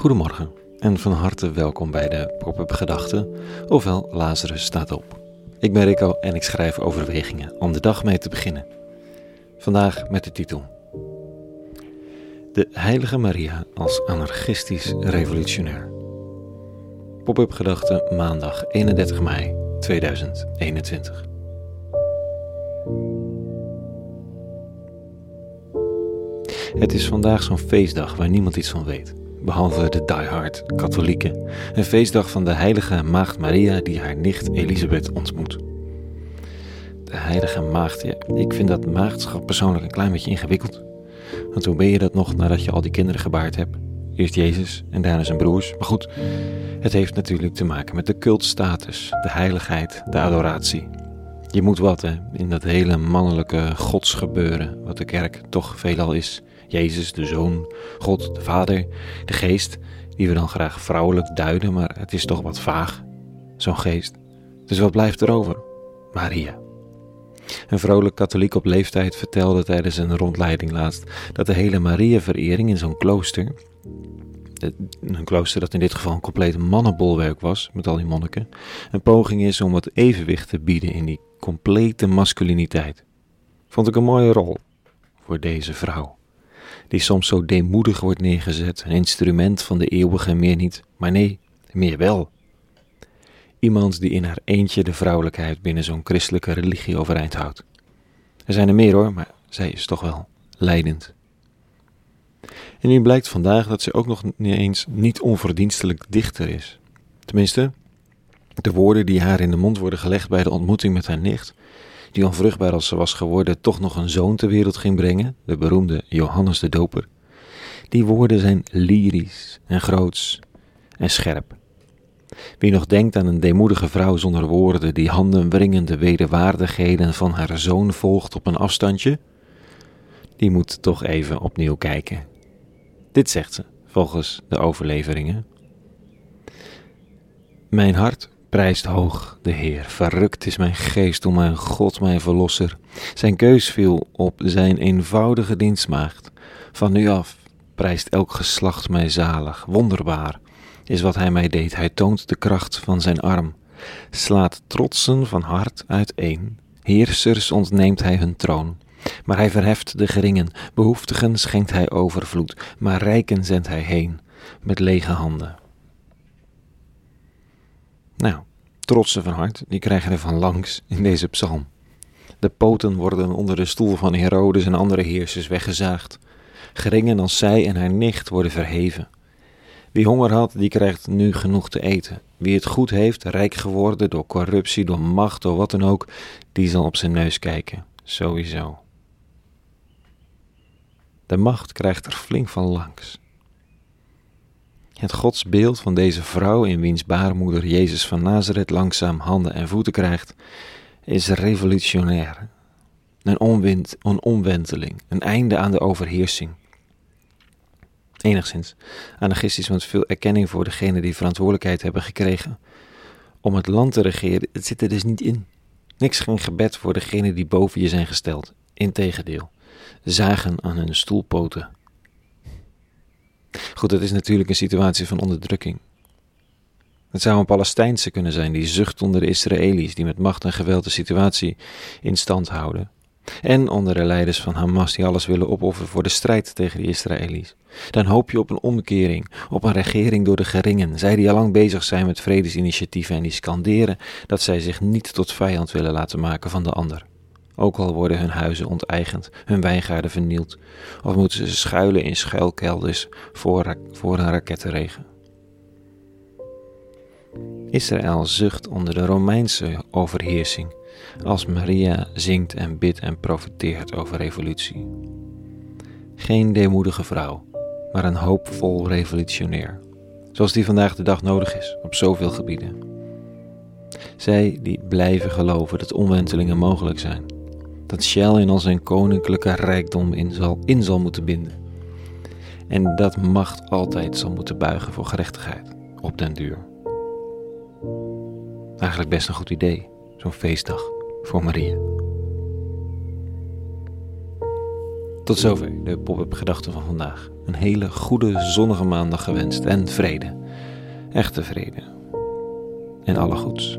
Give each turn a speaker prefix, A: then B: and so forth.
A: Goedemorgen en van harte welkom bij de Pop-up Gedachten, ofwel Lazarus staat op. Ik ben Rico en ik schrijf overwegingen om de dag mee te beginnen. Vandaag met de titel De Heilige Maria als anarchistisch revolutionair. Pop-up Gedachten maandag 31 mei 2021. Het is vandaag zo'n feestdag waar niemand iets van weet, behalve de diehard katholieken. Een feestdag van de heilige Maagd Maria die haar nicht Elisabeth ontmoet. De heilige maagd, ja, ik vind dat maagdschap persoonlijk een klein beetje ingewikkeld. Want hoe ben je dat nog nadat je al die kinderen gebaard hebt? Eerst Jezus en daarna zijn broers. Maar goed, het heeft natuurlijk te maken met de cultstatus, de heiligheid, de adoratie. Je moet wat hè, in dat hele mannelijke godsgebeuren, wat de kerk toch veelal is. Jezus, de Zoon, God, de Vader, de Geest, die we dan graag vrouwelijk duiden, maar het is toch wat vaag, zo'n geest. Dus wat blijft er over? Maria. Een vrolijk katholiek op leeftijd vertelde tijdens een rondleiding laatst dat de hele Maria-verering in zo'n klooster, een klooster dat in dit geval een compleet mannenbolwerk was, met al die monniken, een poging is om wat evenwicht te bieden in die complete masculiniteit. Vond ik een mooie rol voor deze vrouw die soms zo deemoedig wordt neergezet, een instrument van de eeuwige, meer niet, maar nee, meer wel. Iemand die in haar eentje de vrouwelijkheid binnen zo'n christelijke religie overeind houdt. Er zijn er meer hoor, maar zij is toch wel leidend. En nu blijkt vandaag dat ze ook nog niet eens niet onverdienstelijk dichter is. Tenminste, de woorden die haar in de mond worden gelegd bij de ontmoeting met haar nicht, die onvruchtbaar als ze was geworden toch nog een zoon ter wereld ging brengen, de beroemde Johannes de Doper. Die woorden zijn lyrisch en groots en scherp. Wie nog denkt aan een deemoedige vrouw zonder woorden, die handen wringende wederwaardigheden van haar zoon volgt op een afstandje, die moet toch even opnieuw kijken. Dit zegt ze, volgens de overleveringen. Mijn hart Prijst hoog de Heer, verrukt is mijn geest om mijn God, mijn verlosser. Zijn keus viel op zijn eenvoudige dienstmaagd. Van nu af prijst elk geslacht mij zalig, wonderbaar is wat hij mij deed. Hij toont de kracht van zijn arm, slaat trotsen van hart uiteen. Heersers ontneemt hij hun troon. Maar hij verheft de geringen, behoeftigen schenkt hij overvloed, maar rijken zendt hij heen met lege handen. Nou, trotsen van hart, die krijgen er van langs in deze psalm. De poten worden onder de stoel van Herodes en andere heersers weggezaagd. Geringen als zij en haar nicht worden verheven. Wie honger had, die krijgt nu genoeg te eten. Wie het goed heeft, rijk geworden door corruptie, door macht, door wat dan ook, die zal op zijn neus kijken. Sowieso. De macht krijgt er flink van langs. Het godsbeeld van deze vrouw in wiens baarmoeder Jezus van Nazareth langzaam handen en voeten krijgt, is revolutionair. Een, onwind, een omwenteling, een einde aan de overheersing. Enigszins anarchistisch, want veel erkenning voor degenen die verantwoordelijkheid hebben gekregen om het land te regeren, het zit er dus niet in. Niks geen gebed voor degenen die boven je zijn gesteld. Integendeel, zagen aan hun stoelpoten Goed, dat is natuurlijk een situatie van onderdrukking. Het zou een Palestijnse kunnen zijn die zucht onder de Israëli's, die met macht en geweld de situatie in stand houden. En onder de leiders van Hamas die alles willen opofferen voor de strijd tegen de Israëli's. Dan hoop je op een omkering, op een regering door de geringen, zij die al lang bezig zijn met vredesinitiatieven en die scanderen dat zij zich niet tot vijand willen laten maken van de ander ook al worden hun huizen onteigend, hun wijngaarden vernield, of moeten ze schuilen in schuilkelders voor, voor een rakettenregen. Israël zucht onder de Romeinse overheersing, als Maria zingt en bidt en profiteert over revolutie. Geen deemoedige vrouw, maar een hoopvol revolutionair, zoals die vandaag de dag nodig is op zoveel gebieden. Zij die blijven geloven dat omwentelingen mogelijk zijn dat Shell in al zijn koninklijke rijkdom in zal, in zal moeten binden. En dat macht altijd zal moeten buigen voor gerechtigheid, op den duur. Eigenlijk best een goed idee, zo'n feestdag voor Maria. Tot zover de pop-up gedachten van vandaag. Een hele goede zonnige maandag gewenst en vrede. Echte vrede. En alle goeds.